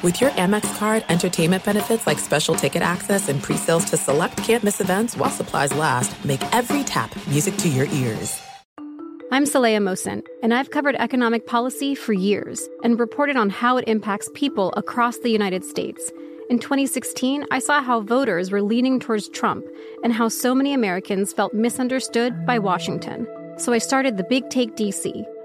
With your Amex card, entertainment benefits like special ticket access and pre-sales to select campus events while supplies last, make every tap music to your ears. I'm Saleha Mohsin, and I've covered economic policy for years and reported on how it impacts people across the United States. In 2016, I saw how voters were leaning towards Trump and how so many Americans felt misunderstood by Washington. So I started the Big Take DC.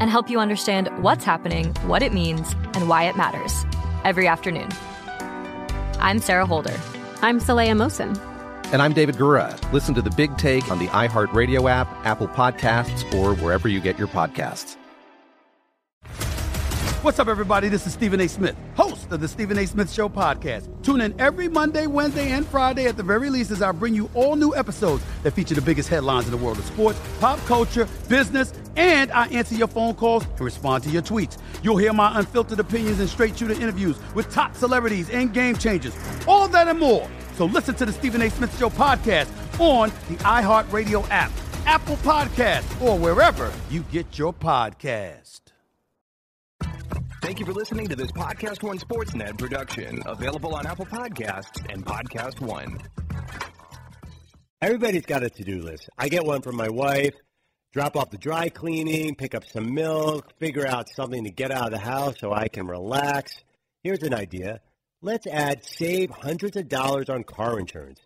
and help you understand what's happening, what it means, and why it matters every afternoon. I'm Sarah Holder. I'm Saleha Mohsin. And I'm David Gura. Listen to the Big Take on the iHeartRadio app, Apple Podcasts, or wherever you get your podcasts. What's up, everybody? This is Stephen A. Smith, host of the Stephen A. Smith Show podcast. Tune in every Monday, Wednesday, and Friday at the very least as I bring you all new episodes that feature the biggest headlines in the world of sports, pop culture, business, and I answer your phone calls and respond to your tweets. You'll hear my unfiltered opinions and straight shooter interviews with top celebrities and game changers. All that and more. So listen to the Stephen A. Smith Show podcast on the iHeartRadio app, Apple Podcast, or wherever you get your podcast. Thank you for listening to this Podcast One Sportsnet production, available on Apple Podcasts and Podcast One. Everybody's got a to-do list. I get one from my wife. Drop off the dry cleaning, pick up some milk, figure out something to get out of the house so I can relax. Here's an idea. Let's add save hundreds of dollars on car insurance.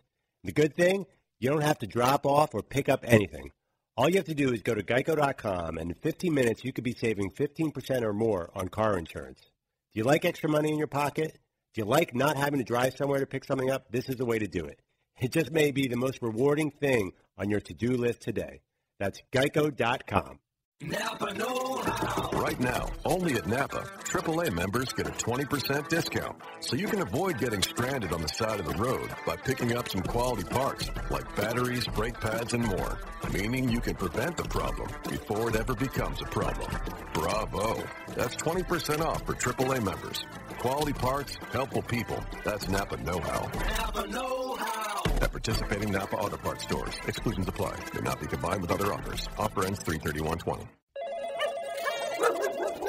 The good thing, you don't have to drop off or pick up anything. All you have to do is go to geico.com, and in 15 minutes, you could be saving 15% or more on car insurance. Do you like extra money in your pocket? Do you like not having to drive somewhere to pick something up? This is the way to do it. It just may be the most rewarding thing on your to do list today. That's geico.com. Napa Know How. Right now, only at Napa, AAA members get a 20% discount. So you can avoid getting stranded on the side of the road by picking up some quality parts like batteries, brake pads, and more. Meaning you can prevent the problem before it ever becomes a problem. Bravo. That's 20% off for AAA members. Quality parts, helpful people. That's Napa Know How. Napa Know How. At participating Napa Auto Parts stores. Exclusions apply. May not be combined with other offers. Offer ends 33120.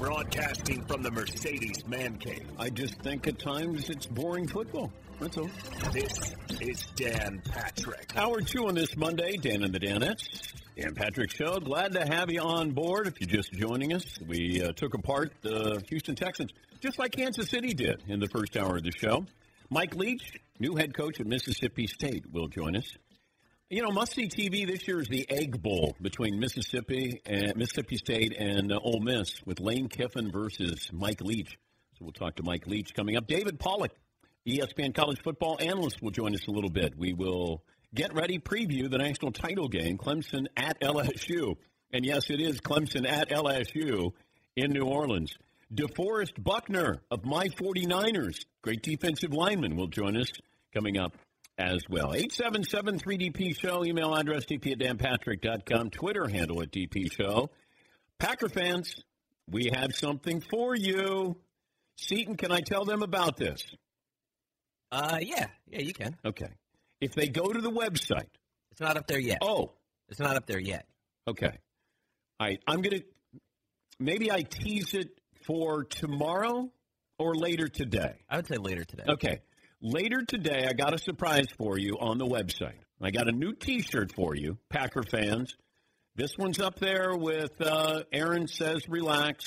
Broadcasting from the Mercedes Man Cave. I just think at times it's boring football. That's all. This is Dan Patrick. Hour two on this Monday, Dan and the Danettes. Dan Patrick Show. Glad to have you on board. If you're just joining us, we uh, took apart the Houston Texans, just like Kansas City did in the first hour of the show. Mike Leach, new head coach at Mississippi State, will join us. You know, must see TV this year is the Egg Bowl between Mississippi and Mississippi State and uh, Ole Miss with Lane Kiffin versus Mike Leach. So we'll talk to Mike Leach coming up. David Pollack, ESPN college football analyst, will join us a little bit. We will get ready, preview the national title game, Clemson at LSU. And yes, it is Clemson at LSU in New Orleans. DeForest Buckner of my 49ers, great defensive lineman, will join us coming up as well. 877-3DP Show, email address dp at danpatrick.com, Twitter handle at DP Show. Packer fans, we have something for you. Seton, can I tell them about this? Uh, yeah. Yeah, you can. Okay. If they go to the website. It's not up there yet. Oh. It's not up there yet. Okay. All right. I'm going to, maybe I tease it for tomorrow or later today. I would say later today. Okay. Later today, I got a surprise for you on the website. I got a new T-shirt for you, Packer fans. This one's up there with uh, Aaron says relax.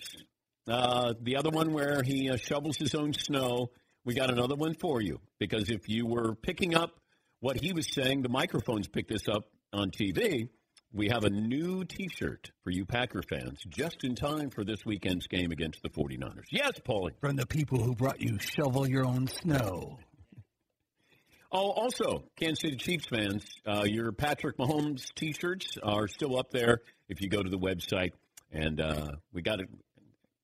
Uh, the other one where he uh, shovels his own snow. We got another one for you because if you were picking up what he was saying, the microphones picked this up on TV. We have a new T-shirt for you Packer fans, just in time for this weekend's game against the 49ers. Yes, Paulie. From the people who brought you shovel your own snow. Oh, also, Kansas City Chiefs fans, uh, your Patrick Mahomes T-shirts are still up there. If you go to the website, and uh, we got it.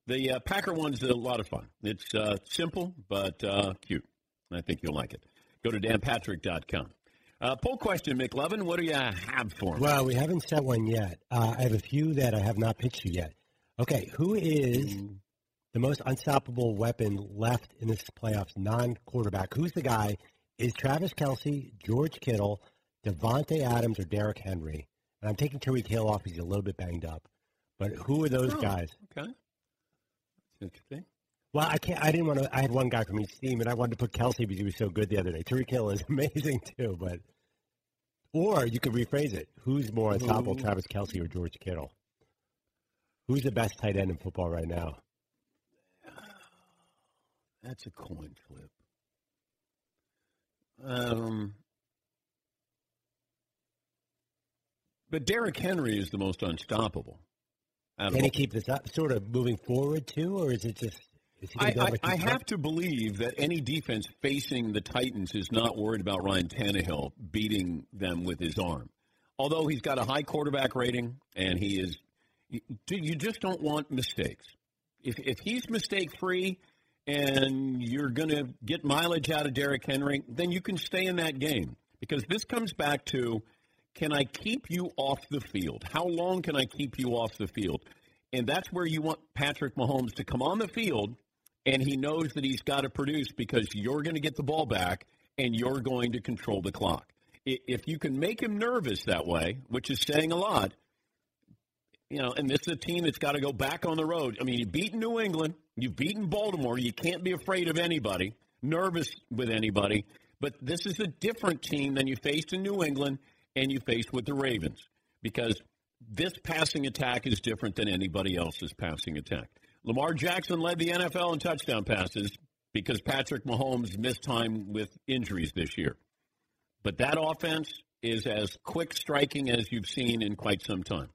The uh, Packer one's a lot of fun. It's uh, simple but uh, cute. I think you'll like it. Go to danpatrick.com. Uh, poll question, McLovin. What do you have for me? Well, we haven't set one yet. Uh, I have a few that I have not pitched you yet. Okay, who is the most unstoppable weapon left in this playoffs, non-quarterback? Who's the guy? Is Travis Kelce, George Kittle, Davante Adams, or Derrick Henry? And I'm taking Tyreek Hill off; because he's a little bit banged up. But who are those Oh, guys? Okay. Interesting. Well, I can't. I didn't want to. I had one guy from each team, and I wanted to put Kelce because he was so good the other day. Tyreek Hill is amazing too, but or you could rephrase it: Who's more unstoppable, Who- Travis Kelce or George Kittle? Who's the best tight end in football right now? That's a coin flip. Um, but Derrick Henry is the most unstoppable. Can he keep this up, sort of moving forward too, or is it just? Is I, I, I have to believe that any defense facing the Titans is not worried about Ryan Tannehill beating them with his arm. Although he's got a high quarterback rating and he is, you, you just don't want mistakes. If, if he's mistake free and you're going to get mileage out of Derrick Henry, then you can stay in that game. Because this comes back to can I keep you off the field? How long can I keep you off the field? And that's where you want Patrick Mahomes to come on the field and he knows that he's got to produce because you're going to get the ball back and you're going to control the clock. If you can make him nervous that way, which is saying a lot, you know, and this is a team that's got to go back on the road. I mean, you've beaten New England, you've beaten Baltimore. You can't be afraid of anybody, nervous with anybody. But this is a different team than you faced in New England and you faced with the Ravens because this passing attack is different than anybody else's passing attack. Lamar Jackson led the NFL in touchdown passes because Patrick Mahomes missed time with injuries this year. But that offense is as quick striking as you've seen in quite some time.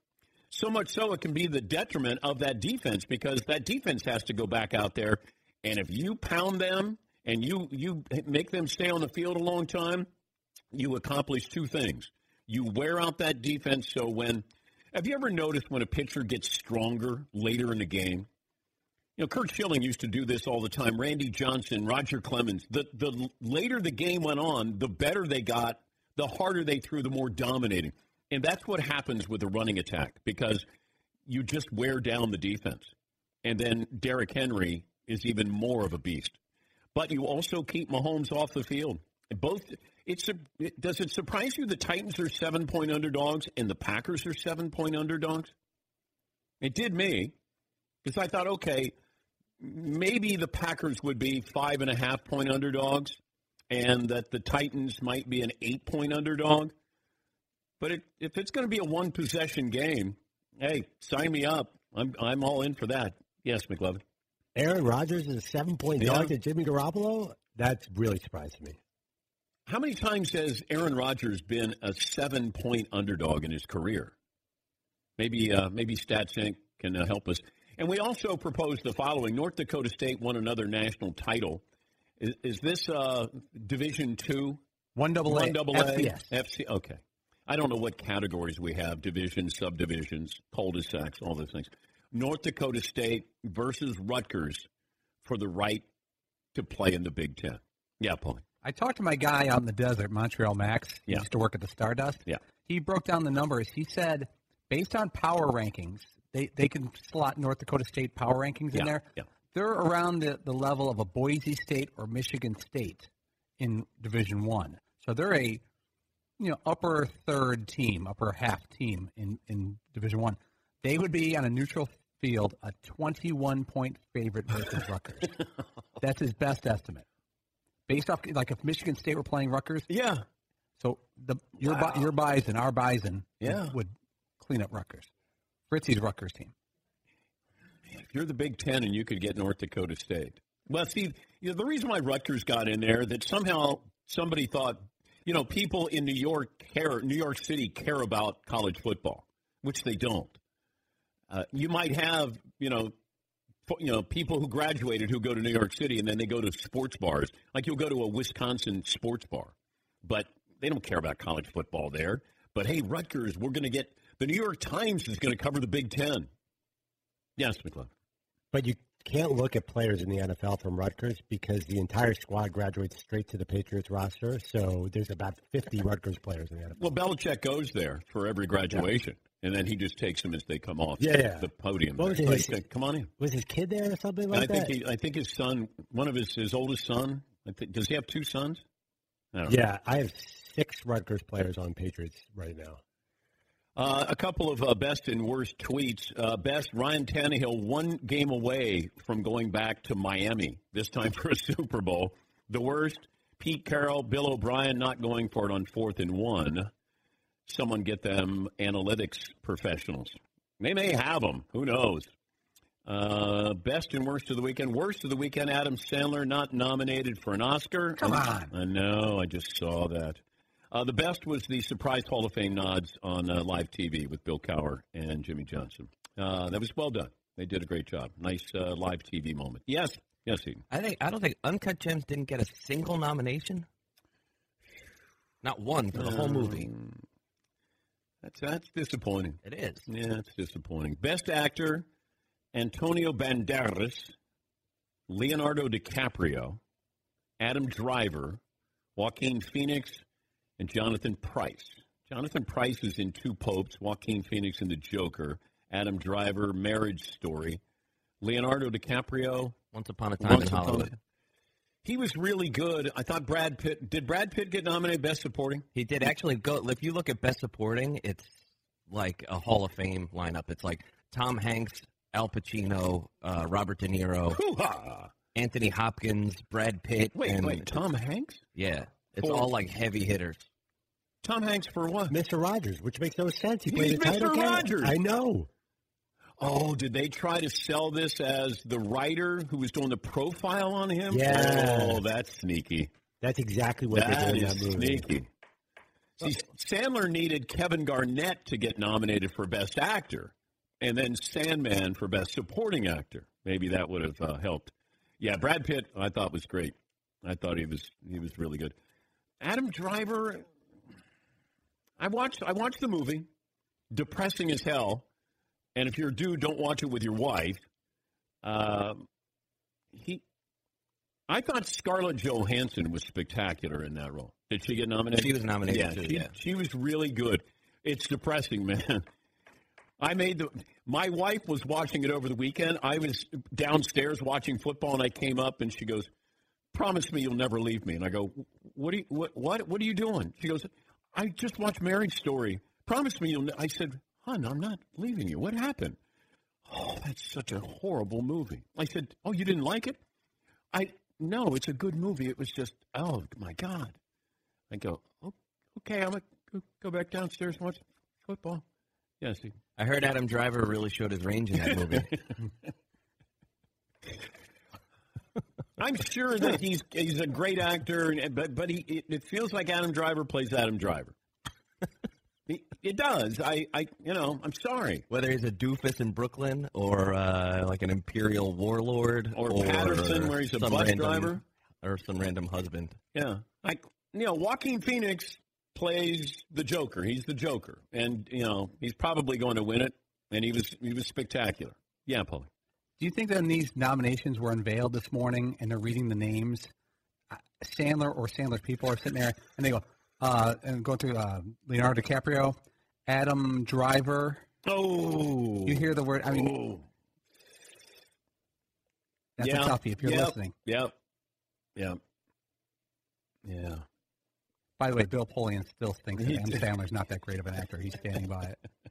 So much so it can be the detriment of that defense because that defense has to go back out there. And if you pound them and you, you make them stay on the field a long time, you accomplish two things. You wear out that defense so when have you ever noticed when a pitcher gets stronger later in the game? You know, Curt Schilling used to do this all the time. Randy Johnson, Roger Clemens. The the later the game went on, the better they got, the harder they threw, the more dominating. And that's what happens with a running attack because you just wear down the defense. And then Derrick Henry is even more of a beast. But you also keep Mahomes off the field. Both it's it, does it surprise you the Titans are seven point underdogs and the Packers are seven point underdogs? It did me because I thought, okay, maybe the Packers would be five and a half point underdogs, and that the Titans might be an eight point underdog. But it, if it's going to be a one possession game, hey, sign me up. I'm I'm all in for that. Yes, McLovin. Aaron Rodgers is a seven point Yeah. dog to Jimmy Garoppolo. That's really surprising me. How many times has Aaron Rodgers been a seven point underdog in his career? Maybe uh, maybe StatSync can uh, help us. And we also proposed the following: North Dakota State won another national title. Is, is this uh, Division Two? One double A. One double A. FCS. FC. Okay. I don't know what categories we have: divisions, subdivisions, cul-de-sacs, all those things. North Dakota State versus Rutgers for the right to play in the Big Ten. Yeah, Paul. I talked to my guy out in the desert, Montreal Max. He Yeah. used to work at the Stardust. Yeah. He broke down the numbers. He said, based on power rankings, they, they can slot North Dakota State power rankings Yeah, in there. yeah. They're around the, the level of a Boise State or Michigan State in Division One. So they're a you know upper third team, upper half team in, in Division One. They would be on a neutral field a 21 point favorite versus Rutgers. That's his best estimate. Based off, like if Michigan State were playing Rutgers, Yeah. so the your Bi- your Bison, our Bison, would- Yeah. would, clean up Rutgers. Fritzy's Rutgers team. If you're the Big Ten and you could get North Dakota State. Well, see, you know, the reason why Rutgers got in there that somehow somebody thought you know, people in New York care, New York City care about college football, which they don't. Uh, you might have, you know, you know, people who graduated who go to New York City and then they go to sports bars. Like you'll go to a Wisconsin sports bar, but they don't care about college football there. But hey, Rutgers, we're going to get the New York Times is going to cover the Big Ten. Yes, McLovin. But you can't look at players in the NFL from Rutgers because the entire squad graduates straight to the Patriots roster. So there's about 50 Rutgers players in the NFL. Well, Belichick goes there for every graduation, and then he just takes them as they come off Yeah, yeah. the podium. What was it, his- uh, come on in. Was his kid there or something like I think that? he, I think his son, one of his his oldest son. I think, does he have two sons? I don't know. yeah, I have six Rutgers players on Patriots right now. Uh, a couple of uh, best and worst tweets. Uh, best Ryan Tannehill, one game away from going back to Miami, this time for a Super Bowl. The worst, Pete Carroll, Bill O'Brien not going for it on fourth and one. Someone get them analytics professionals. They may have them. Who knows? Uh, best and worst of the weekend. Worst of the weekend, Adam Sandler not nominated for an Oscar. Come on. I know. I just saw that. Uh, the best was the surprise Hall of Fame nods on uh, live TV with Bill Cowher and Jimmy Johnson. Uh, that was well done. They did a great job. Nice uh, live TV moment. Yes, yes, Eden. I think I don't think Uncut Gems didn't get a single nomination. Not one for the whole movie. That's that's disappointing. It is. Yeah, it's disappointing. Best actor: Antonio Banderas, Leonardo DiCaprio, Adam Driver, Joaquin Phoenix, and Jonathan Pryce. Jonathan Pryce is in Two Popes. Joaquin Phoenix in The Joker. Adam Driver, Marriage Story. Leonardo DiCaprio, Once Upon a Time Once in Upon a- Hollywood. He was really good. I thought Brad Pitt. Did Brad Pitt get nominated Best Supporting? He did actually go. If you look at Best Supporting, it's like a Hall of Fame lineup. It's like Tom Hanks, Al Pacino, uh, Robert De Niro, Hoo-ha! Anthony Hopkins, Brad Pitt. Wait, and, wait, Tom Hanks? Yeah, it's all like heavy hitters. Tom Hanks for what? Mr. Rogers, which makes no sense. He He's played the title Mr. character. Rogers. I know. Oh, did they try to sell this as the writer who was doing the profile on him? Yeah. Oh, that's sneaky. That's exactly what they That did in is that movie. sneaky. See, Sandler needed Kevin Garnett to get nominated for Best Actor, and then Sandman for Best Supporting Actor. Maybe that would have uh, helped. Yeah, Brad Pitt, I thought was great. I thought he was he was really good. Adam Driver, I watched I watched the movie, depressing as hell. And if you're a dude, don't watch it with your wife. Uh, he, I thought Scarlett Johansson was spectacular in that role. Did she get nominated? She was nominated Yeah, too, she, yeah. she was really good. It's depressing, man. I made the. My wife was watching it over the weekend. I was downstairs watching football, and I came up, and she goes, "Promise me you'll never leave me." And I go, "What? Are you, what? What? What are you doing?" She goes, "I just watched Marriage Story. Promise me you'll." I said, "Hon, I'm not leaving you. What happened?" Oh, that's such a horrible movie. I said, "Oh, you didn't like it?" I no, it's a good movie. It was just, oh my god. I go, "Oh, okay, I'm gonna go- go back downstairs and watch football. Yes, he- I heard Adam Driver really showed his range in that movie. I'm sure that he's he's a great actor, and, but but he it, it feels like Adam Driver plays Adam Driver. He- it does. I, I you know I'm sorry. Whether he's a doofus in Brooklyn or uh, like an imperial warlord Or Paterson, where he's a bus random- driver. or some random husband. Yeah, like you know, Joaquin Phoenix plays the Joker. He's the Joker, and you know he's probably going to win it. And he was he was spectacular. Yeah, Paulie. Do you think that when these nominations were unveiled this morning and they're reading the names, uh, Sandler or Sandler's people are sitting there and they go, uh, and going through uh, Leonardo DiCaprio, Adam Driver. Oh, You hear the word? I mean, Oh. that's Yeah. a toughie if you're Yep. listening. Yep. Yep. Yeah. By the way, Bill Polian still thinks that Adam. Sandler's not that great of an actor. He's standing by it.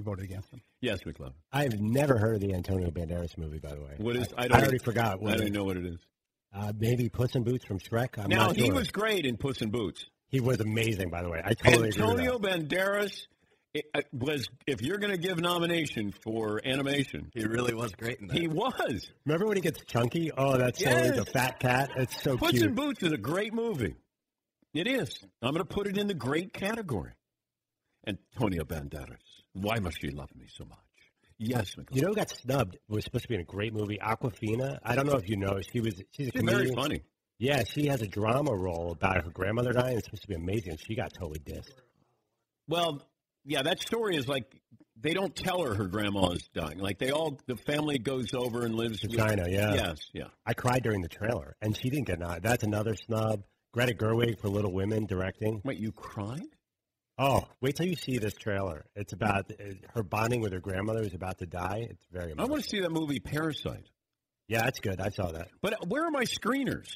He voted against him. Yes, McLovin. I've never heard of the Antonio Banderas movie, by the way. What is? I, I, don't, already forgot. What I it don't is. know what it is. Uh, maybe Puss in Boots from Shrek. I'm now not he was great in Puss in Boots. He was amazing, by the way. I totally Antonio agree with Banderas it, uh, was. If you're going to give nomination for animation, He really was great in that. he was. Remember when he gets chunky? Oh, that's so Yes. he's a fat cat. It's so cute. Puss cute. in Boots is a great movie. It is. I'm going to put it in the great category. Antonio Banderas. Why must she love me so much? Yes, uh, McLovin. You know who got snubbed? Was supposed to be in a great movie, Awkwafina. I don't know if you know. She was. She's a She's very comedian. funny. Yeah, she has a drama role about her grandmother dying. It's supposed to be amazing. She got totally dissed. Well, yeah, that story is like they don't tell her her grandma is dying. Like they all, the family goes over and lives with- China, yeah. Yes, yeah. I cried during the trailer, and she didn't get an eye. That's another snub. Greta Gerwig for Little Women directing. Wait, you cried? Oh, wait till you see this trailer. It's about uh, her bonding with her grandmother who's about to die. It's very I want to see that movie Parasite. Yeah, that's good. I saw that. But where are my screeners?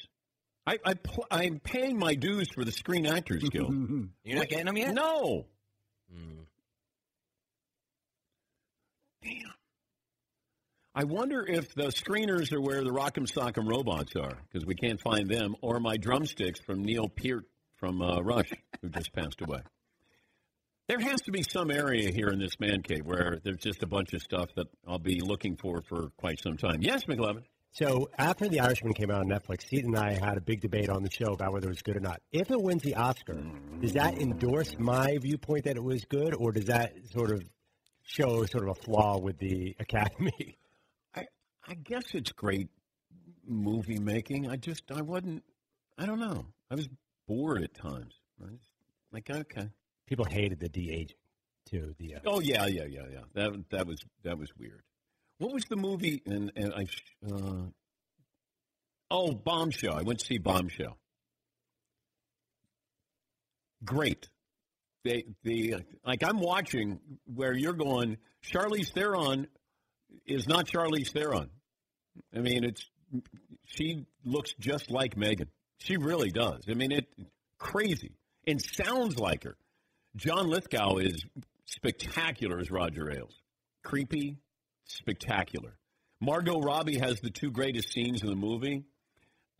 I, I pl- I'm paying my dues for the Screen Actors Guild. You're not getting them yet? No. Hmm. I wonder if the screeners are where the Rock'em Sock'em robots are because we can't find them, or my drumsticks from Neil Peart from uh, Rush, who just passed away. There has to be some area here in this man cave where there's just a bunch of stuff that I'll be looking for for quite some time. Yes, McLovin. So after The Irishman came out on Netflix, Steve and I had a big debate on the show about whether it was good or not. If it wins the Oscar, does that endorse my viewpoint that it was good, or does that sort of show sort of a flaw with the Academy? I I guess it's great movie making. I just I wasn't. I don't know. I was bored at times. I was like okay. People hated the de aging too. The uh, Oh yeah, yeah, yeah, yeah. That that was that was weird. What was the movie? And and I uh, oh Bombshell. I went to see Bombshell. Great. They the like I'm watching where you're going. Charlize Theron is not Charlize Theron. I mean, it's she looks just like Megyn. She really does. I mean, it crazy and sounds like her. John Lithgow is spectacular as Roger Ailes. Creepy, spectacular. Margot Robbie has the two greatest scenes in the movie.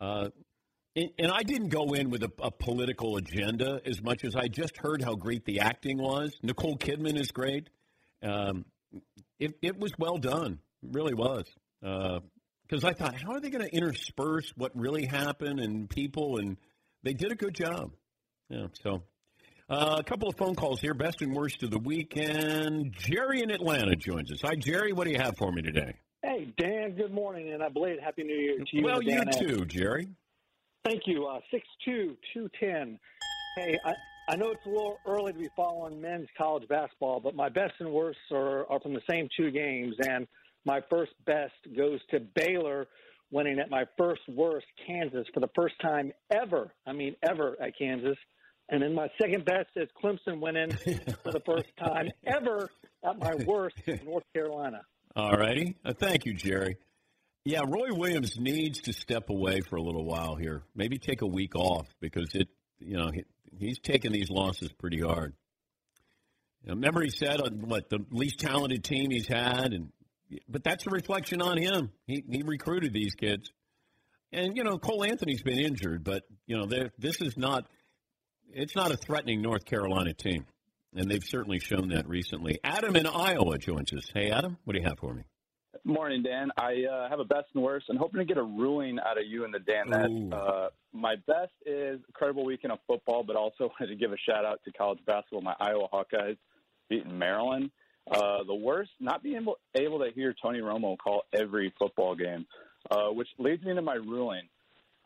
Uh, and, and I didn't go in with a, a political agenda as much as I just heard how great the acting was. Nicole Kidman is great. Um, it, it was well done. It really was. Because I thought, how are they going to intersperse what really happened and people? And they did a good job. Yeah, so uh, a couple of phone calls here. Best and worst of the weekend. Jerry in Atlanta joins us. Hi, Jerry. What do you have for me today? Hey, Dan, good morning, and I belated Happy New Year to you. well, you too, Jerry. Thank you. Uh, 6'2", 210. Hey, I, I know it's a little early to be following men's college basketball, but my best and worst are, are from the same two games, and my first best goes to Baylor winning at my first worst, Kansas, for the first time ever. I mean, ever at Kansas. And then my second best is Clemson went in for the first time ever at my worst, North Carolina. All righty. Uh, thank you, Jerry. Yeah, Roy Williams needs to step away for a little while here. Maybe take a week off because it, you know, he, he's taking these losses pretty hard. You know, remember, he said on what the least talented team he's had, and but that's a reflection on him. He he recruited these kids, and you know, Cole Anthony's been injured, but you know, this is not. It's not a threatening North Carolina team, and they've certainly shown that recently. Adam in Iowa joins us. Hey, Adam, what do you have for me? Morning, Dan. I uh, have a best and worst, and hoping to get a ruling out of you and the Dan. That uh, my best is incredible weekend of football, but also wanted to give a shout out to college basketball. My Iowa Hawkeyes beating Maryland. Uh, the worst, not being able, able to hear Tony Romo call every football game, uh, which leads me to my ruling.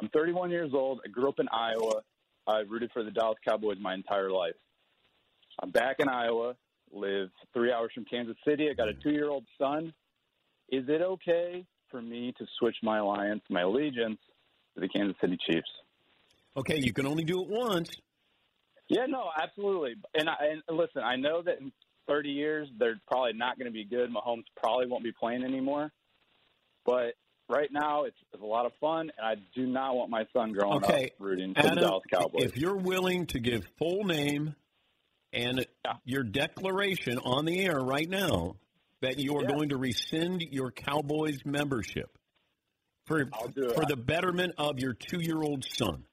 I'm 31 years old. I grew up in Iowa. I've rooted for the Dallas Cowboys my entire life. I'm back in Iowa. Live three hours from Kansas City. I got a two-year-old son is it okay for me to switch my alliance, my allegiance to the Kansas City Chiefs? Okay, you can only do it once. Yeah, no, absolutely. And, I, and listen, I know that in 30 years they're probably not going to be good. Mahomes probably won't be playing anymore. But right now it's, it's a lot of fun, and I do not want my son growing Okay, up rooting for the Dallas Cowboys. if you're willing to give full name and your declaration on the air right now that you are going to rescind your Cowboys membership for I'll do it. for the betterment of your two-year-old son.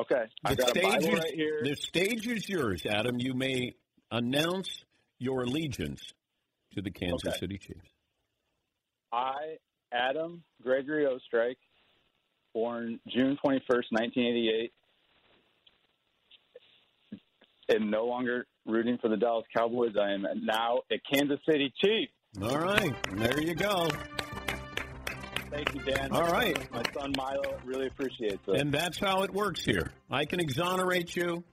okay, The stage is right here. the stage is yours, Adam. You may announce your allegiance to the Kansas Okay. City Chiefs. I, Adam Gregory Ostrike, born June 21st, 1988, am no longer rooting for the Dallas Cowboys. I am now a Kansas City Chief. All right, there you go. Thank you, Dan. All right. My son Milo really appreciates it. And that's how it works here. I can exonerate you.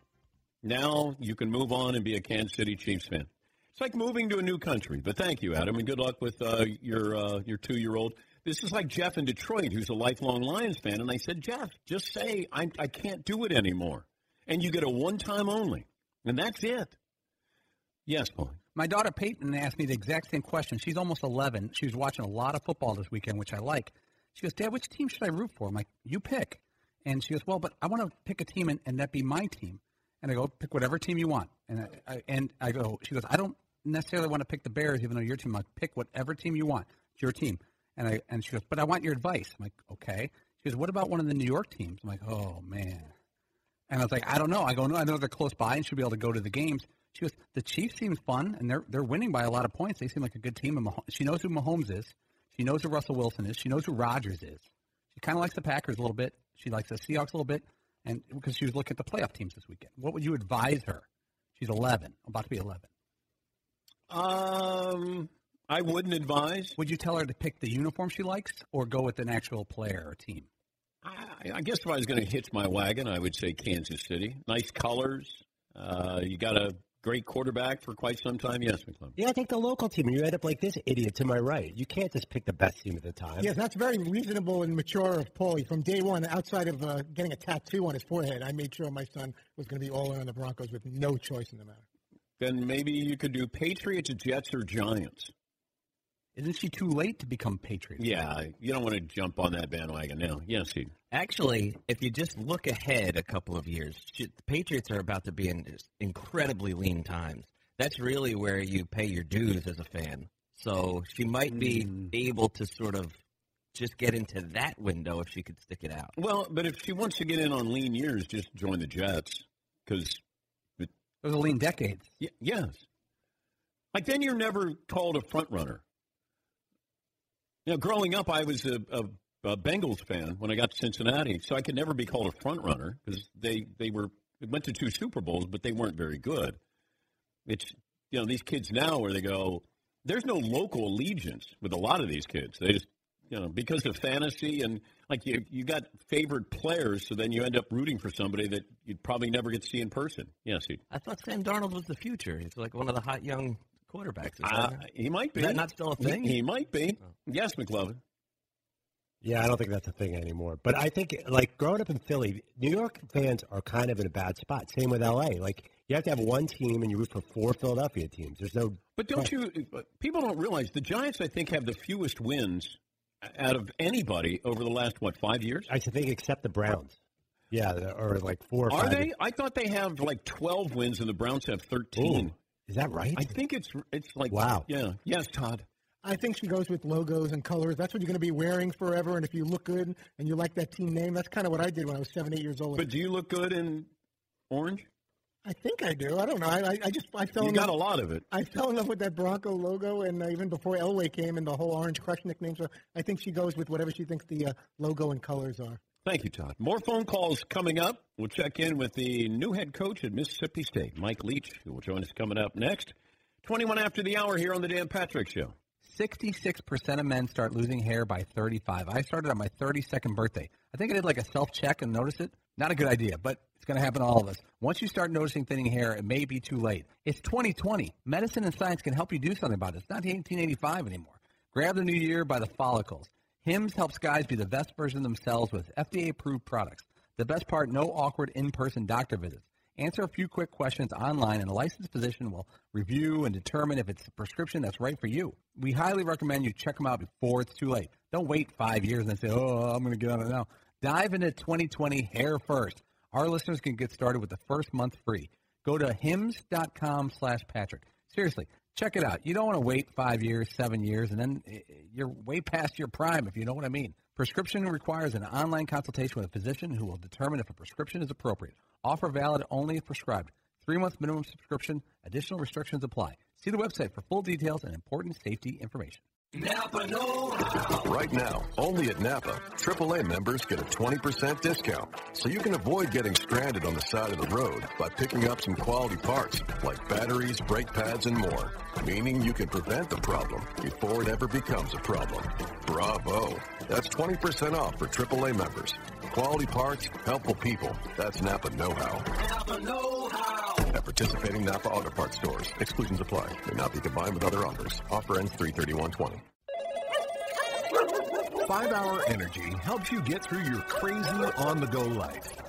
Now you can move on and be a Kansas City Chiefs fan. It's like moving to a new country. But thank you, Adam, and good luck with uh, your uh, your two year old. This is like Jeff in Detroit, who's a lifelong Lions fan, and I said, Jeff, just say I I can't do it anymore, and you get a one time only, and that's it. Yes, Paul. My daughter Peyton asked me the exact same question. She's almost 11. She was watching a lot of football this weekend, which I like. She goes, Dad, which team should I root for? I'm like, you pick. And she goes, well, but I want to pick a team and, and that be my team. And I go, pick whatever team you want. And I, I, and I go, she goes, I don't necessarily want to pick the Bears, even though your team. I'm like, pick whatever team you want. It's your team. And I and she goes, but I want your advice. I'm like, okay. She goes, what about one of the New York teams? I'm like, oh man. And I was like, I don't know. I go, no, I know they're close by and should be able to go to the games. She goes, the Chiefs seem fun and they're they're winning by a lot of points. They seem like a good team. And Mah- she knows who Mahomes is. She knows who Russell Wilson is. She knows who Rodgers is. She kind of likes the Packers a little bit. She likes the Seahawks a little bit, and because she was looking at the playoff teams this weekend. What would you advise her? She's 11, about to be 11. Um, I wouldn't advise. Would you tell her to pick the uniform she likes, or go with an actual player or team? I, I guess if I was going to hitch my wagon, I would say Kansas City. Nice colors. Uh, you got a great quarterback for quite some time. Yes, McLovin. Yeah, I think the local team, and you end up like this idiot to my right. You can't just pick the best team at the time. Yes, that's very reasonable and mature of Paulie. From day one, outside of uh, getting a tattoo on his forehead, I made sure my son was going to be all in on the Broncos with no choice in the matter. Then maybe you could do Patriots, Jets, or Giants. Isn't she too late to become Patriot? Yeah, you don't want to jump on that bandwagon now. Yes, Steve. Actually, if you just look ahead a couple of years, the Patriots are about to be in just incredibly lean times. That's really where you pay your dues as a fan. So she might be hmm. able to sort of just get into that window if she could stick it out. Well, but if she wants to get in on lean years, just join the Jets because those are lean decades. Y- yes. Like then you're never called a front runner. You know, growing up, I was a, a, a Bengals fan when I got to Cincinnati, so I could never be called a front runner because they they were they went to two Super Bowls, but they weren't very good. It's you know these kids now where they go. There's no local allegiance with a lot of these kids. They just you know because of fantasy and like you you got favored players, so then you end up rooting for somebody that you'd probably never get to see in person. Yes, he, I thought Sam Darnold was the future. He's like one of the hot young quarterbacks. Uh, he might be. Is that not still a thing? He, he might be. Yes, McLovin. Yeah, I don't think that's a thing anymore. But I think, like, growing up in Philly, New York fans are kind of in a bad spot. Same with LA. Like, you have to have one team and you root for four Philadelphia teams. There's no. But don't you? People don't realize the Giants. I think have the fewest wins out of anybody over the last what five years. I think except the Browns. Yeah, or like four or Are five. they? I thought they have like twelve wins, and the Browns have thirteen. Ooh, is that right? I think it's it's like Wow. Yeah. Yes, Todd. I think she goes with logos and colors. That's what you're going to be wearing forever. And if you look good and you like that team name, that's kind of what I did when I was seven, eight years old. But do you look good in orange? I think I do. I don't know. I, I, I just I fell. You in got love, a lot of it. I fell in love with that Bronco logo, and uh, even before Elway came and the whole Orange Crush nickname. So I think she goes with whatever she thinks the uh, logo and colors are. Thank you, Todd. More phone calls coming up. We'll check in with the new head coach at Mississippi State, Mike Leach, who will join us coming up next. 21 after the hour here on the Dan Patrick Show. 66% of men start losing hair by 35. I started on my 32nd birthday. I think I did like a self check and noticed it. Not a good idea, but it's going to happen to all of us. Once you start noticing thinning hair, it may be too late. It's 2020. Medicine and science can help you do something about it. It's not 1885 anymore. Grab the new year by the follicles. Hims helps guys be the best version themselves with FDA approved products. The best part no awkward in person doctor visits. Answer a few quick questions online, and a licensed physician will review and determine if it's a prescription that's right for you. We highly recommend you check them out before it's too late. Don't wait five years and say, oh, I'm going to get on it now. Dive into 2020 hair first. Our listeners can get started with the first month free. Go to hims.com slash Patrick. Seriously, check it out. You don't want to wait five years, seven years, and then eh, you're way past your prime, if you know what I mean. Prescription requires an online consultation with a physician who will determine if a prescription is appropriate. Offer valid only if prescribed. Three month minimum subscription. Additional restrictions apply. See the website for full details and important safety information. Napa Know How. Right now, only at Napa, AAA members get a 20% discount. So you can avoid getting stranded on the side of the road by picking up some quality parts like batteries, brake pads, and more. Meaning you can prevent the problem before it ever becomes a problem. Bravo. That's 20% off for AAA members. Quality parts, helpful people. That's Napa Know How. Napa Know How. At participating Napa Auto Parts stores, exclusions apply. May not be combined with other offers. Offer ends 33120. Five Hour Energy helps you get through your crazy on the go life.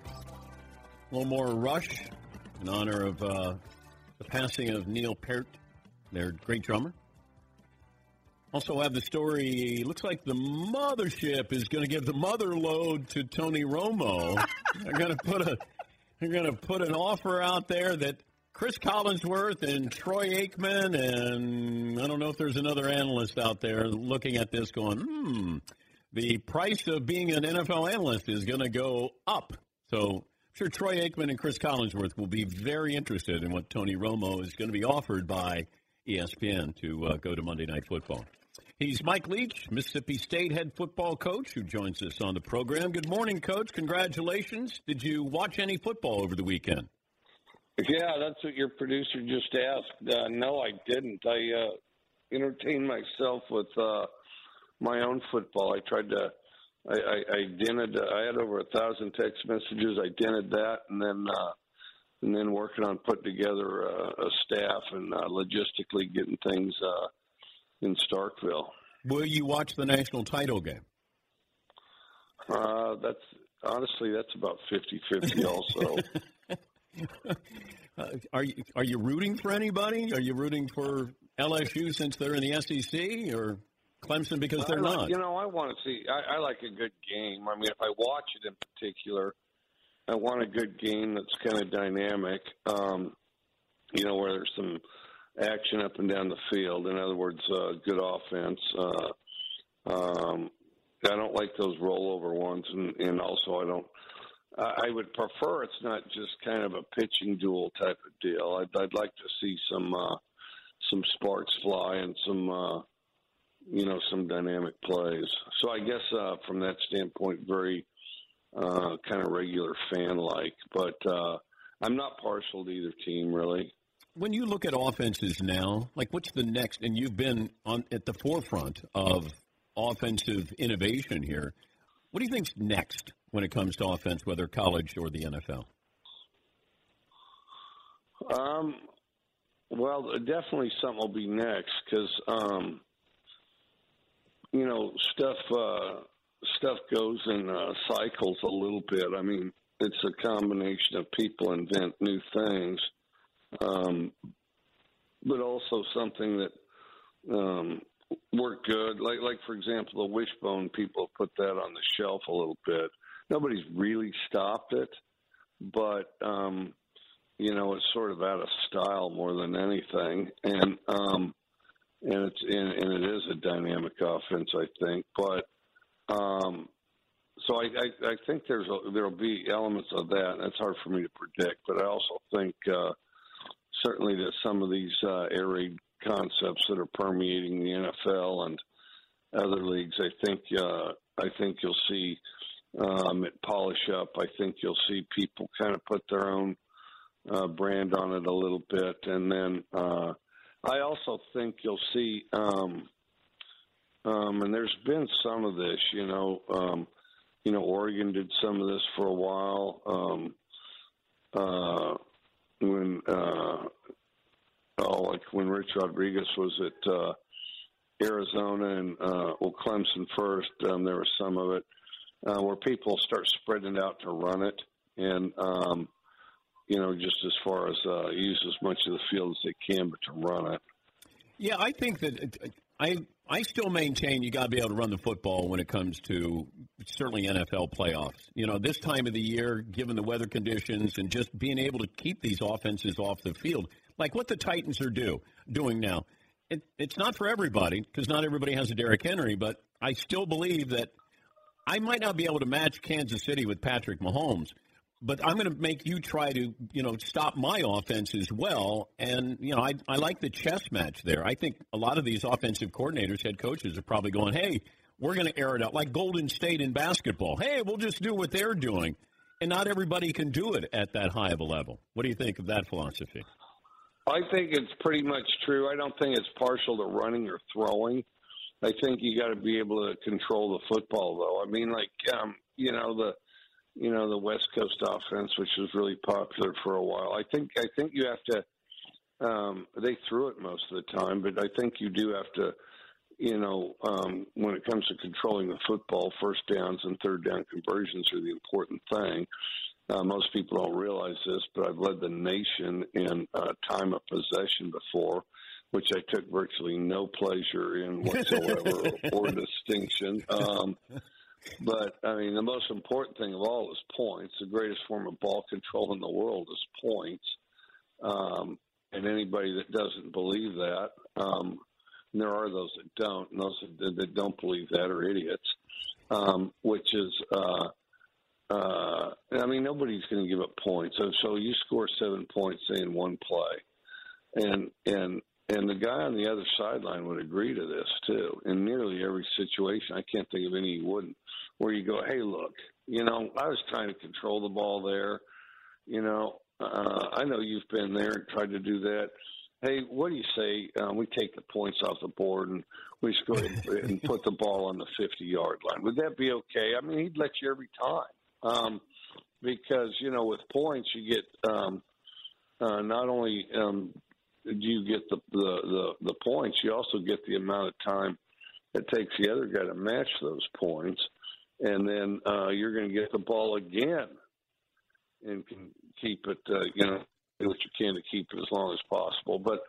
A little more rush in honor of uh, the passing of Neil Peart, their great drummer. Also have the story. Looks like the mothership is going to give the mother lode to Tony Romo. they're going to put a they're going to put an offer out there that Cris Collinsworth and Troy Aikman and I don't know if there's another analyst out there looking at this going, hmm, the price of being an NFL analyst is going to go up. So sure Troy Aikman and Cris Collinsworth will be very interested in what Tony Romo is going to be offered by ESPN to uh, go to Monday Night Football. He's Mike Leach, Mississippi State head football coach, who joins us on the program. Good morning, Coach. Congratulations. Did you watch any football over the weekend? Yeah, that's what your producer just asked. Uh, no, I didn't. I uh, entertained myself with uh, my own football. I tried to. I, I, I dented. Uh, I had over a thousand text messages. I dented that, and then uh, and then working on putting together a, a staff and uh, logistically getting things uh, in Starkville. Will you watch the national title game? Uh, that's honestly that's about 50-50 Also, Uh, are you are you rooting for anybody? Are you rooting for LSU since they're in the SEC, or Clemson because they're like- not? You know, I want to see. I, I like a good game. I mean, if I watch it in particular, I want a good game that's kind of dynamic. Um, you know, where there's some action up and down the field. In other words, uh, good offense. Uh, um, I don't like those rollover ones, and, and also I don't. I I would prefer it's not just kind of a pitching duel type of deal. I'd, I'd like to see some uh, some sparks fly and some uh, you know some dynamic plays. So I guess uh, from that standpoint, very uh, kind of regular fan like, but uh, I'm not partial to either team really. When you look at offenses now, like what's the next? And you've been on at the forefront of offensive innovation here. What do you think's next when it comes to offense, whether college or the NFL? Um, well, definitely something will be next because um, you know stuff uh, stuff goes in uh, cycles a little bit. I mean, it's a combination of people invent new things, um, but also something that um, worked good. Like like for example, the wishbone. People put that on the shelf a little bit. Nobody's really stopped it, but um, you know, it's sort of out of style more than anything, and um, and it's and, and it is a dynamic offense, I think. But um, so I, I, I think there's there'll be elements of that. It's hard for me to predict, but I also think uh, certainly that some of these uh, air raid concepts that are permeating the NFL and other leagues, I think uh, I think you'll see um, it polish up. I think you'll see people kind of put their own uh, brand on it a little bit, and then uh, I also think you'll see. Um, um, and there's been some of this, you know. Um, you know, Oregon did some of this for a while. Um, uh, when uh, oh, like when Rich Rodriguez was at uh, Arizona and uh, well, Clemson first, um, there was some of it uh, where people start spreading out to run it, and um, you know, just as far as uh, use as much of the field as they can, but to run it. Yeah, I think that I I still maintain you got to be able to run the football when it comes to certainly NFL playoffs. You know, this time of the year, given the weather conditions and just being able to keep these offenses off the field, like what the Titans are do doing now. It, it's not for everybody because not everybody has a Derrick Henry, but I still believe that I might not be able to match Kansas City with Patrick Mahomes, but I'm going to make you try to, you know, stop my offense as well. And, you know, I, I like the chess match there. I think a lot of these offensive coordinators, head coaches are probably going, hey, we're going to air it out like Golden State in basketball. Hey, we'll just do what they're doing. And not everybody can do it at that high of a level. What do you think of that philosophy? I think it's pretty much true. I don't think it's partial to running or throwing. I think you got to be able to control the football, though. I mean, like um, you know the you know the West Coast offense, which was really popular for a while. I think I think you have to. Um, they threw it most of the time, but I think you do have to. You know, um, when it comes to controlling the football, first downs and third down conversions are the important thing. Uh, most people don't realize this, but I've led the nation in uh, time of possession before, which I took virtually no pleasure in whatsoever or distinction. Um, but I mean, the most important thing of all is points. The greatest form of ball control in the world is points. Um, and anybody that doesn't believe that, um, and there are those that don't, and those that, that don't believe that are idiots. Um, which is, uh, uh, I mean, nobody's going to give up points. So, so you score seven points in one play, and and and the guy on the other sideline would agree to this too. In nearly every situation, I can't think of any he wouldn't, where you go, hey, look, you know, I was trying to control the ball there. You know, uh, I know you've been there and tried to do that. Hey, what do you say? Um, we take the points off the board and we score and put the ball on the 50 yard line. Would that be okay? I mean, he'd let you every time. Um, because, you know, with points, you get um, uh, not only um, you get the, the, the, the points, you also get the amount of time it takes the other guy to match those points. And then uh, you're going to get the ball again and can keep it, uh, you know, do what you can to keep it as long as possible. But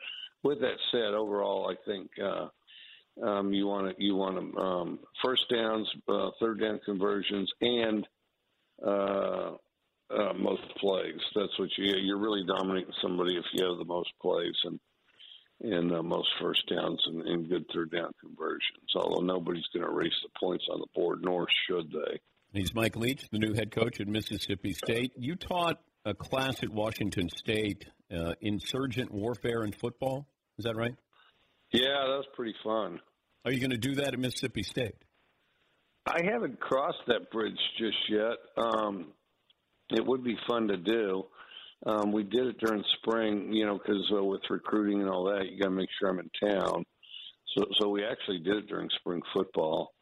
with that said, overall, I think uh, um, you want to you want to um, first downs, uh, third down conversions, and uh, uh, most plays. That's what you you're really dominating somebody if you have the most plays and and uh, most first downs and, and good third down conversions. Although nobody's going to erase the points on the board, nor should they. He's Mike Leach, the new head coach at Mississippi State. You taught a class at Washington State, uh, insurgent warfare in football. Is that right? Yeah, that was pretty fun. Are you going to do that at Mississippi State? I haven't crossed that bridge just yet. Um, it would be fun to do. Um, we did it during spring, you know, because uh, with recruiting and all that, you got to make sure I'm in town. So, so we actually did it during spring football,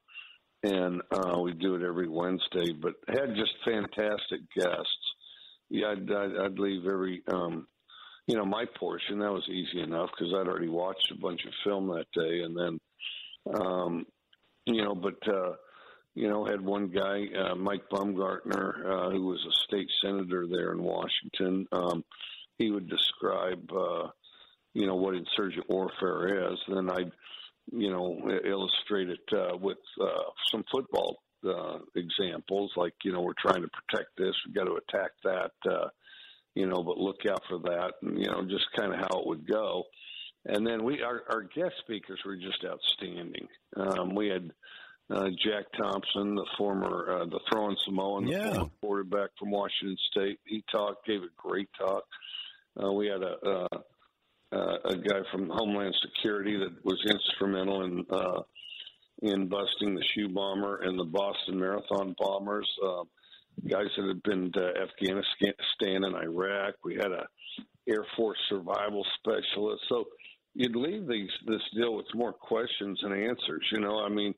and uh, we do it every Wednesday. But had just fantastic guests. Yeah, I'd, I'd, I'd leave every, um, you know, my portion. That was easy enough because I'd already watched a bunch of film that day, and then, um, you know, but. uh you know, had one guy, uh, Mike Baumgartner, uh, who was a state senator there in Washington. Um, he would describe, uh, you know, what insurgent warfare is. And then I'd, you know, illustrate it uh, with uh, some football uh, examples, like, you know, we're trying to protect this, we've got to attack that, uh, you know, but look out for that, and, you know, just kind of how it would go. And then we, our, our guest speakers were just outstanding. Um, we had uh, Jack Thompson, the former uh, the throwing Samoan, the yeah. former quarterback from Washington State. He talked, gave a great talk. Uh, we had a uh, uh, a guy from Homeland Security that was instrumental in uh, in busting the shoe bomber and the Boston Marathon bombers. Guys that had been to Afghanistan and Iraq. We had a Air Force survival specialist. So you'd leave these this deal with more questions and answers. You know, I mean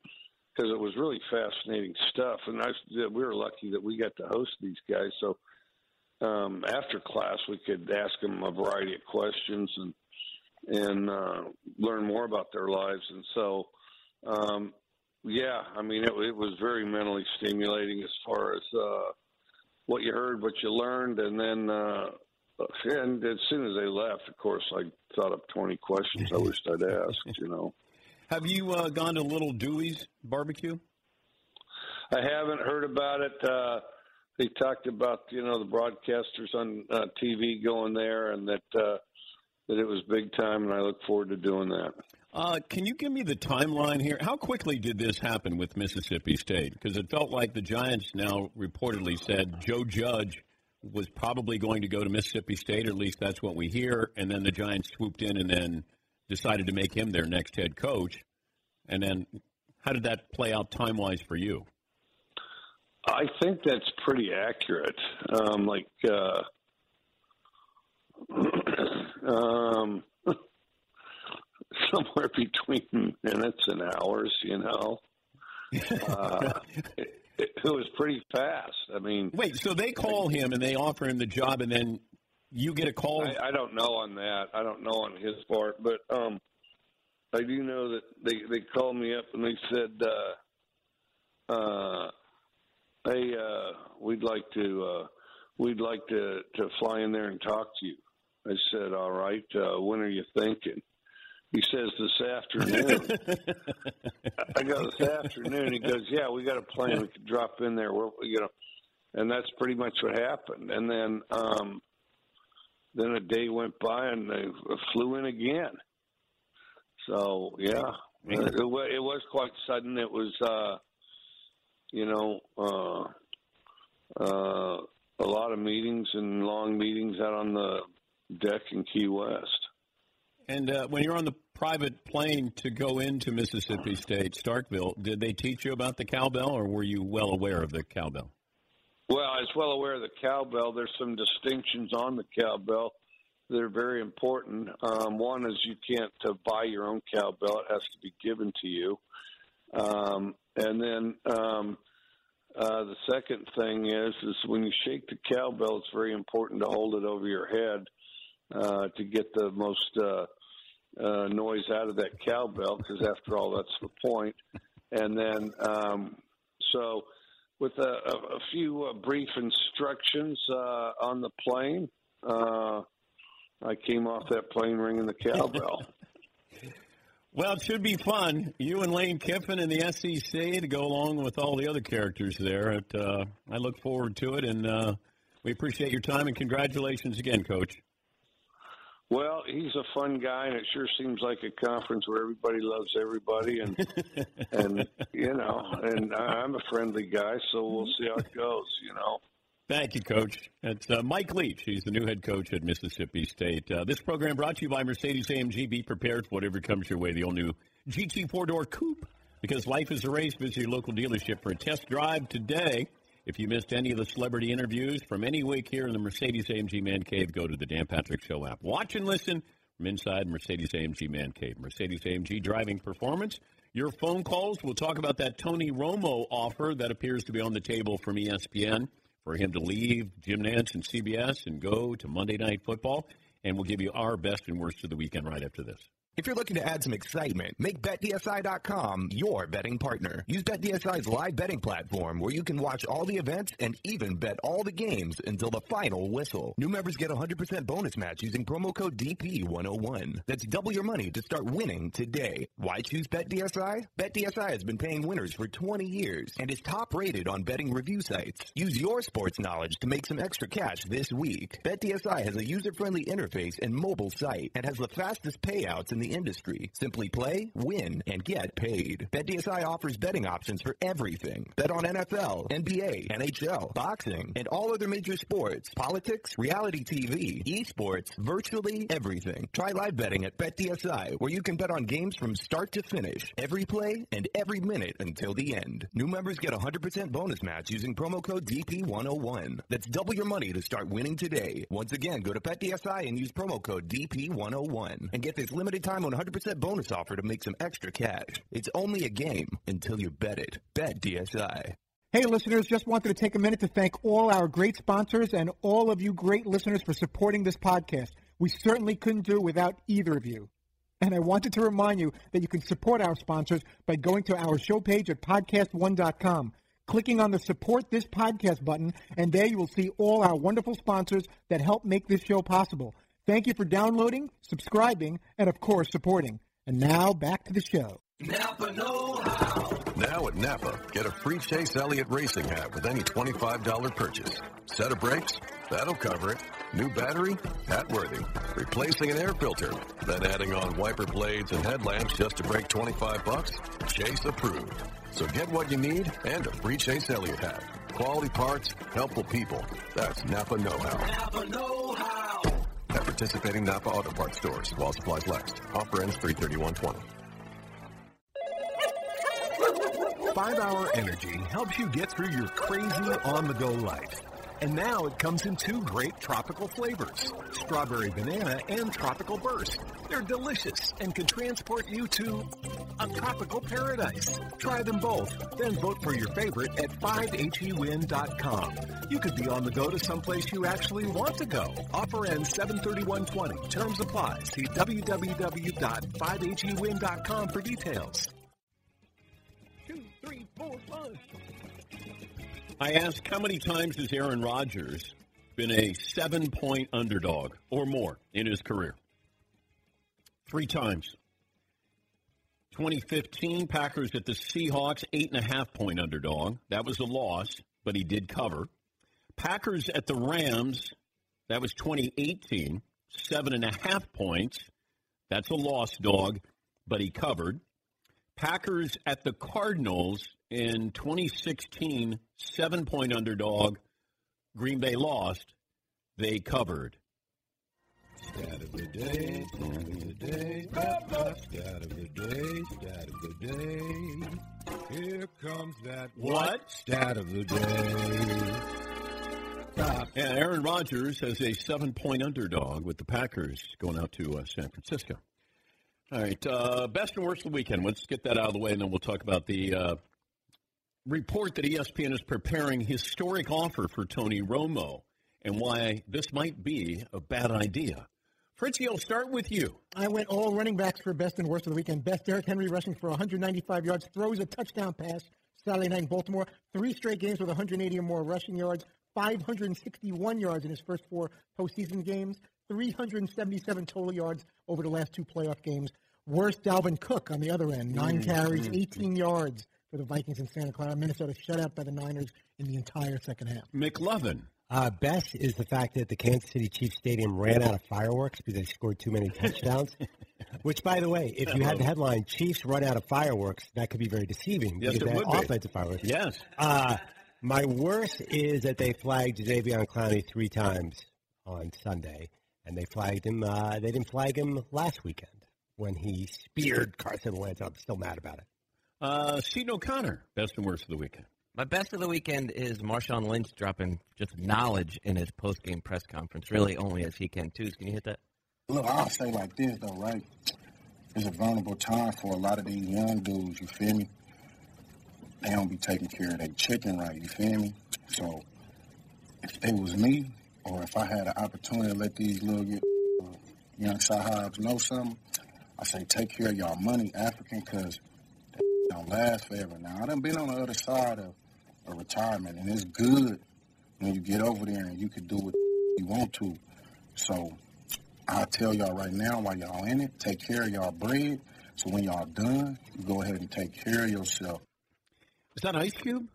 because it was really fascinating stuff. And I, we were lucky that we got to host these guys. So um, after class, we could ask them a variety of questions and and uh, learn more about their lives. And so, um, yeah, I mean, it, it was very mentally stimulating as far as uh, what you heard, what you learned, and then. Uh, and as soon as they left, of course, I thought up 20 questions I wished I'd asked, you know. Have you uh, gone to Little Dooey's barbecue? I haven't heard about it. Uh, they talked about you know the broadcasters on uh, TV going there, and that uh, that it was big time, and I look forward to doing that. Uh, can you give me the timeline here? How quickly did this happen with Mississippi State? Because it felt like the Giants now reportedly said Joe Judge was probably going to go to Mississippi State, or at least that's what we hear, and then the Giants swooped in and then decided to make him their next head coach. And then, how did that play out time wise for you? I think that's pretty accurate. Um, like, uh, um, somewhere between minutes and hours, you know. Uh, it, it, was pretty fast. I mean, wait, so they call him and they offer him the job, and then you get a call. I, I don't know on that. I don't know on his part, but um, I do know that they they called me up and they said, uh, uh, "Hey, uh, we'd like to uh, we'd like to to fly in there and talk to you." I said, "All right. Uh, when are you thinking?" He says this afternoon. I go this afternoon. He goes, "Yeah, we got a plane. We could drop in there. We're, you know." And that's pretty much what happened. And then, um, then a day went by, and they flew in again. So yeah, it, it, it was quite sudden. It was, uh, you know, uh, uh, a lot of meetings and long meetings out on the deck in Key West. And uh, when you're on the private plane to go into Mississippi State, Starkville, did they teach you about the cowbell, or were you well aware of the cowbell? Well, I was well aware of the cowbell. There's some distinctions on the cowbell that are very important. Um, one is you can't uh, buy your own cowbell; it has to be given to you. Um, and then um, uh, the second thing is is when you shake the cowbell, it's very important to hold it over your head uh, to get the most uh, uh, noise out of that cowbell, because after all, that's the point. And then, um, so with a, a, a few uh, brief instructions uh, on the plane, uh, I came off that plane ringing the cowbell. well, it should be fun. You and Lane Kiffin and the SEC to go along with all the other characters there. It, uh, I look forward to it, and uh, we appreciate your time and congratulations again, Coach. Well, he's a fun guy, and it sure seems like a conference where everybody loves everybody, and and you know, and I'm a friendly guy, so we'll see how it goes. You know. Thank you, Coach. It's uh, Mike Leach. He's the new head coach at Mississippi State. Uh, this program brought to you by Mercedes AMG. Be prepared for whatever comes your way. The all new GT four door coupe. Because life is a race, visit your local dealership for a test drive today. If you missed any of the celebrity interviews from any week here in the Mercedes AMG Man Cave, go to the Dan Patrick Show app. Watch and listen from inside Mercedes AMG Man Cave. Mercedes AMG driving performance. Your phone calls. We'll talk about that Tony Romo offer that appears to be on the table from ESPN for him to leave Jim Nantz and CBS and go to Monday Night Football. And we'll give you our best and worst of the weekend right after this. If you're looking to add some excitement, make BetDSI.com your betting partner. Use BetDSI's live betting platform where you can watch all the events and even bet all the games until the final whistle. New members get 100% bonus match using promo code DP101. That's double your money to start winning today. Why choose BetDSI? BetDSI has been paying winners for 20 years and is top rated on betting review sites. Use your sports knowledge to make some extra cash this week. BetDSI has a user-friendly interface and mobile site and has the fastest payouts in the industry. Simply play, win, and get paid. BetDSI offers betting options for everything. Bet on NFL, NBA, NHL, boxing, and all other major sports, politics, reality TV, esports, virtually everything. Try live betting at BetDSI, where you can bet on games from start to finish, every play, and every minute until the end. New members get 100% bonus match using promo code DP101. That's double your money to start winning today. Once again, go to BetDSI and use promo code DP101 and get this limited time time on 100% bonus offer to make some extra cash. It's only a game until you bet it. Bet DSI. Hey, listeners, just wanted to take a minute to thank all our great sponsors and all of you great listeners for supporting this podcast. We certainly couldn't do it without either of you. And I wanted to remind you that you can support our sponsors by going to our show page at podcast1.com, clicking on the support this podcast button, and there you will see all our wonderful sponsors that help make this show possible. Thank you for downloading, subscribing, and of course, supporting. And now back to the show. Napa Know How. Now at Napa, get a free Chase Elliott racing hat with any $25 purchase. Set of brakes? That'll cover it. New battery? Hat worthy. Replacing an air filter? Then adding on wiper blades and headlamps just to break 25 bucks? Chase approved. So get what you need and a free Chase Elliott hat. Quality parts, helpful people. That's Napa Know How. Napa Know How. At participating Napa Auto Parts stores while supplies last. Offer ends 33120. Five Hour Energy helps you get through your crazy on the go life. And now it comes in two great tropical flavors strawberry banana and tropical burst. They're delicious and can transport you to a tropical paradise. Try them both, then vote for your favorite at 5hewin.com. You could be on the go to someplace you actually want to go. Offer ends 73120. Terms apply. See www.5hewin.com for details. Two, three, four, five. I asked how many times has Aaron Rodgers been a seven point underdog or more in his career? Three times. 2015, Packers at the Seahawks, eight and a half point underdog. That was a loss, but he did cover. Packers at the Rams, that was 2018, seven and a half points. That's a loss dog, but he covered. Packers at the Cardinals in 2016, seven point underdog. Green Bay lost. They covered. Stat of the day, stat of the day, stat of the day, stat of the day. Here comes that What? Stat of the day. Yeah, Aaron Rodgers as a seven point underdog with the Packers going out to uh, San Francisco. All right, uh, best and worst of the weekend. Let's get that out of the way, and then we'll talk about the uh, report that ESPN is preparing historic offer for Tony Romo and why this might be a bad idea. Fritzy, I'll start with you. I went all running backs for best and worst of the weekend. Best Derrick Henry rushing for 195 yards, throws a touchdown pass Saturday night in Baltimore. Three straight games with 180 or more rushing yards, 561 yards in his first four postseason games, 377 total yards over the last two playoff games. Worst Dalvin Cook on the other end, nine Mm, carries, mm, 18 yards for the Vikings in Santa Clara. Minnesota shut out by the Niners in the entire second half. McLovin. Uh, best is the fact that the Kansas City Chiefs Stadium ran out of fireworks because they scored too many touchdowns. Which, by the way, if you had the headline "Chiefs run out of fireworks," that could be very deceiving Yes, because it they had would be. offensive fireworks. Yes. Uh, my worst is that they flagged Xavier Clowney three times on Sunday, and they flagged him. Uh, they didn't flag him last weekend when he speared Carson Wentz. I'm still mad about it. Uh, Seton O'Connor, best and worst of the weekend. My best of the weekend is Marshawn Lynch dropping just knowledge in his post-game press conference, really only as he can too. Can you hit that? Look, I'll say like this though, right? It's a vulnerable time for a lot of these young dudes. You feel me? They don't be taking care of their chicken right. You feel me? So if it was me, or if I had an opportunity to let these little uh, young sahibs know something, I say take care of y'all money, African, because don't last forever. Now I done been on the other side of, of retirement, and it's good when you get over there and you can do what you want to. So I tell y'all right now, while y'all in it, take care of y'all bread. So when y'all done, you go ahead and take care of yourself. Is that Ice Cube?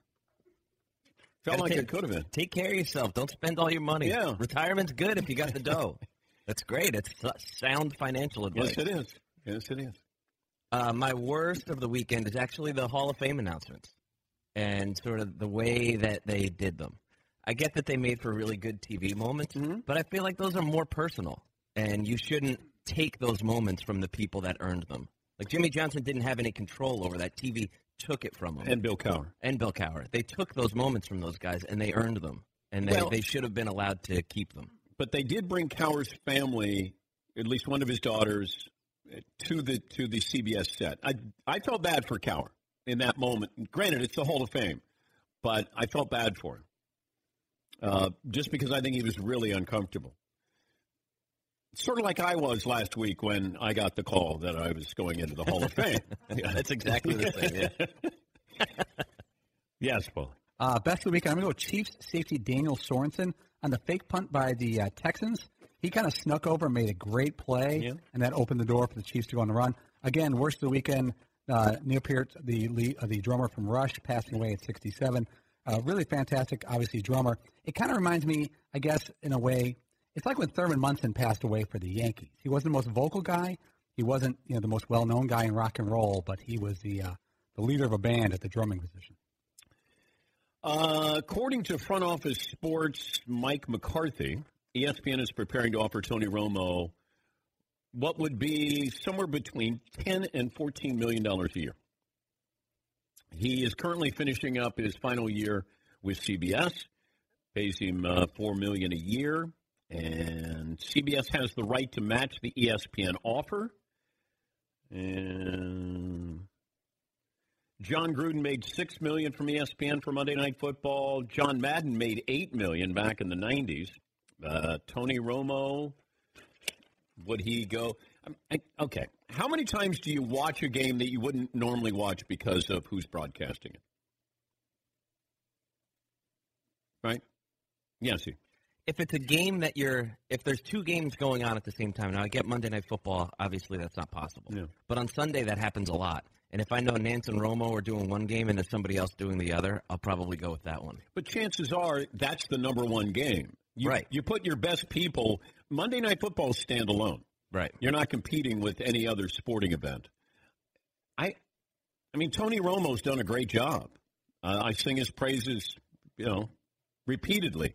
Felt like take- it could have been. Take care of yourself. Don't spend all your money. Yeah. Retirement's good if you got the dough. That's great. It's sound financial advice. Yes, it is. Yes, it is. Uh, my worst of the weekend is actually the Hall of Fame announcements and sort of the way that they did them. I get that they made for really good TV moments, Mm-hmm. but I feel like those are more personal, and you shouldn't take those moments from the people that earned them. Like Jimmy Johnson didn't have any control over that. TV took it from him. And Bill Cowher. And Bill Cowher. They took those moments from those guys, and they earned them, and they, Well- they should have been allowed to keep them. But they did bring Cowher's family, at least one of his daughters, to the to the CBS set. I I felt bad for Cowher in that moment. Granted, it's the Hall of Fame, but I felt bad for him uh, just because I think he was really uncomfortable. Sort of like I was last week when I got the call that I was going into the Hall of Fame. That's exactly the same. Yeah. yes, Paul. Uh, best of the weekend, I'm going to go Chiefs safety Daniel Sorensen on the fake punt by the uh, Texans. He kind of snuck over and made a great play, and that opened the door for the Chiefs to go on the run. Again, worst of the weekend, Neil Peart, the lead, uh, the drummer from Rush, passing away at 67. Uh, really fantastic, obviously drummer. It kind of reminds me, I guess, in a way, it's like when Thurman Munson passed away for the Yankees. He wasn't the most vocal guy. He wasn't, you know, the most well-known guy in rock and roll, but he was the uh, the leader of a band at the drumming position. Uh, according to Front Office Sports Mike McCarthy, ESPN is preparing to offer Tony Romo what would be somewhere between 10 and 14 million dollars a year. He is currently finishing up his final year with CBS. Pays him uh, four million a year, and CBS has the right to match the ESPN offer. And Jon Gruden made six million from ESPN for Monday Night Football. John Madden made eight million back in the '90s. Uh, Tony Romo, would he go? Um, I, okay, how many times do you watch a game that you wouldn't normally watch because of who's broadcasting it? Right? Yes. you- If it's a game that you're, if there's two games going on at the same time, now I get Monday Night Football, obviously that's not possible. But on Sunday that happens a lot. And if I know Nantz and Romo are doing one game and there's somebody else doing the other, I'll probably go with that one. But chances are that's the number one game. You, right. You put your best people. Monday Night Football is standalone. Right. You're not competing with any other sporting event. I, I mean, Tony Romo's done a great job. Uh, I sing his praises, you know, repeatedly.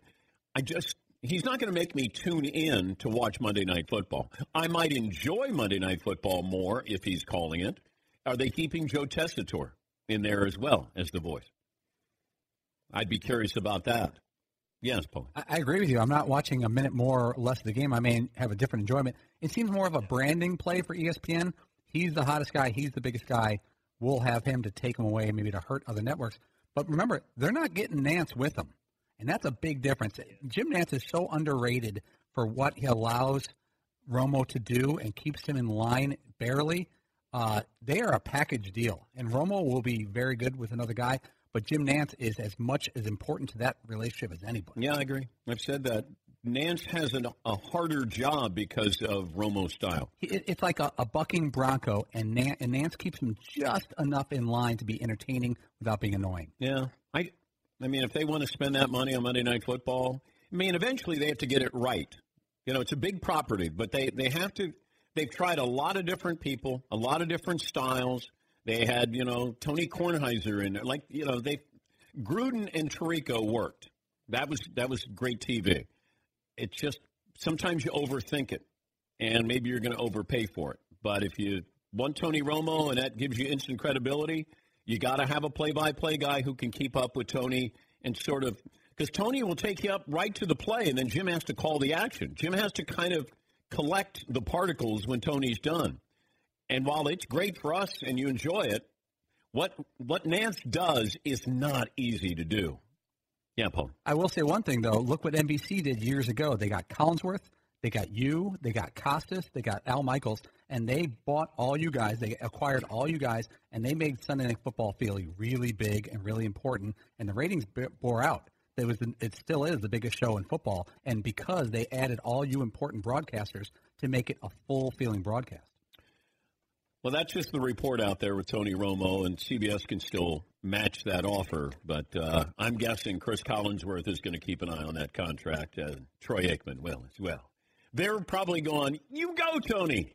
I just he's not going to make me tune in to watch Monday Night Football. I might enjoy Monday Night Football more if he's calling it. Are they keeping Joe Tessitore in there as well as the voice? I'd be curious about that. Yes, Paul. I, I agree with you. I'm not watching a minute more or less of the game. I may have a different enjoyment. It seems more of a branding play for ESPN. He's the hottest guy. He's the biggest guy. We'll have him to take him away, maybe to hurt other networks. But remember, they're not getting Nantz with them, and that's a big difference. Jim Nantz is so underrated for what he allows Romo to do and keeps him in line barely. Uh, they are a package deal, and Romo will be very good with another guy. But Jim Nantz is as much as important to that relationship as anybody. Yeah, I agree. I've said that. Nantz has an, a harder job because of Romo's style. It, it's like a, a bucking bronco, and Nantz, and Nantz keeps him just enough in line to be entertaining without being annoying. Yeah, I, I mean, if they want to spend that money on Monday Night Football, I mean, eventually they have to get it right. You know, it's a big property, but they they have to. They've tried a lot of different people, a lot of different styles. They had, you know, Tony Kornheiser in there. Like, you know, they Gruden and Tirico worked. That was that was great TV. It's just sometimes you overthink it, and maybe you're going to overpay for it. But if you want Tony Romo and that gives you instant credibility, you got to have a play-by-play guy who can keep up with Tony and sort of because Tony will take you up right to the play, and then Jim has to call the action. Jim has to kind of collect the particles when Tony's done. And while it's great for us and you enjoy it, what what Nantz does is not easy to do. Yeah, Paul. I will say one thing though. Look what NBC did years ago. They got Collinsworth, they got you, they got Costas, they got Al Michaels, and they bought all you guys. They acquired all you guys, and they made Sunday Night Football feel really big and really important. And the ratings bore out. It was, it still is the biggest show in football, and because they added all you important broadcasters to make it a full feeling broadcast. Well, that's just the report out there with Tony Romo, and CBS can still match that offer. But uh, I'm guessing Cris Collinsworth is going to keep an eye on that contract, and Troy Aikman will as well. They're probably going, You go, Tony.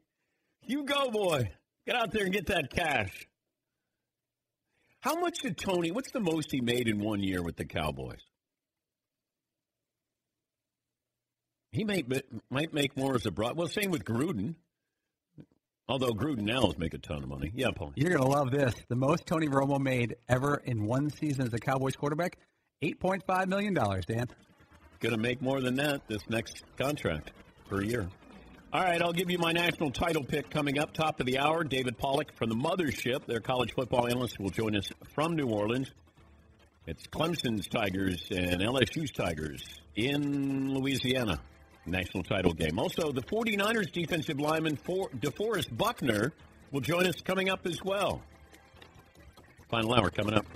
You go, boy. Get out there and get that cash. How much did Tony, what's the most he made in one year with the Cowboys? He might, might make more as a broad. Well, same with Gruden. Although Gruden now is making a ton of money. Yeah, Paul. You're going to love this. The most Tony Romo made ever in one season as a Cowboys quarterback, $8.5 million, Dan. Going to make more than that this next contract per year. All right, I'll give you my national title pick coming up, top of the hour. David Pollack from the Mothership, their college football analyst, will join us from New Orleans. It's Clemson's Tigers and LSU's Tigers in Louisiana. National title game. Also, the 49ers defensive lineman for DeForest Buckner will join us coming up as well. Final hour coming up.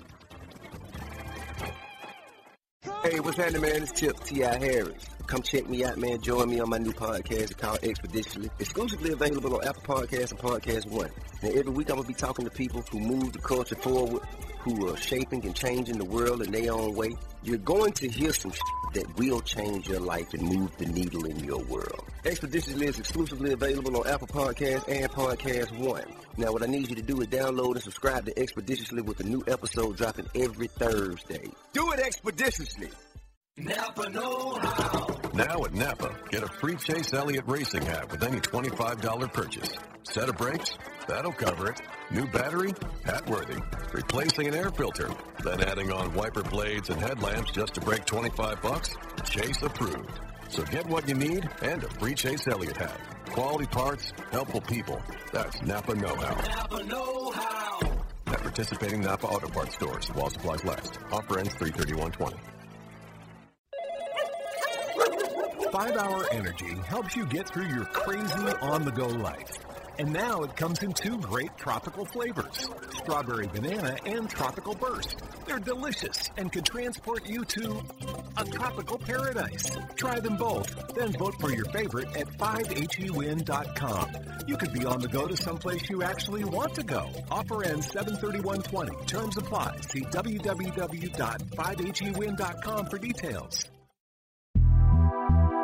Hey, what's happening, man? It's Tip T.I. Harris. Come check me out, man. Join me on my new podcast called Expeditiously. Exclusively available on Apple Podcasts and Podcast One. Now, every week I'm to be talking to people who move the culture forward, who are shaping and changing the world in their own way. You're going to hear some that will change your life and move the needle in your world. Expeditiously is exclusively available on Apple Podcasts and Podcast One. Now, what I need you to do is download and subscribe to Expeditiously with a new episode dropping every Thursday. Do it expeditiously! Napa Know How. Now at Napa, get a free Chase Elliott Racing hat with any $25 purchase. Set of brakes? That'll cover it. New battery? Hat worthy. Replacing an air filter? Then adding on wiper blades and headlamps just to break 25 bucks? Chase approved. So get what you need and a free Chase Elliott hat. Quality parts, helpful people. That's Napa Know How. Napa Know How. At participating Napa Auto Parts stores while supplies last. Offer ends 331.20. Five Hour Energy helps you get through your crazy on the go life. And now it comes in two great tropical flavors strawberry banana and tropical burst. They're delicious and could transport you to a tropical paradise. Try them both, then vote for your favorite at 5hewin.com. You could be on the go to someplace you actually want to go. Offer ends 73120. Terms apply. See www.5hewin.com for details.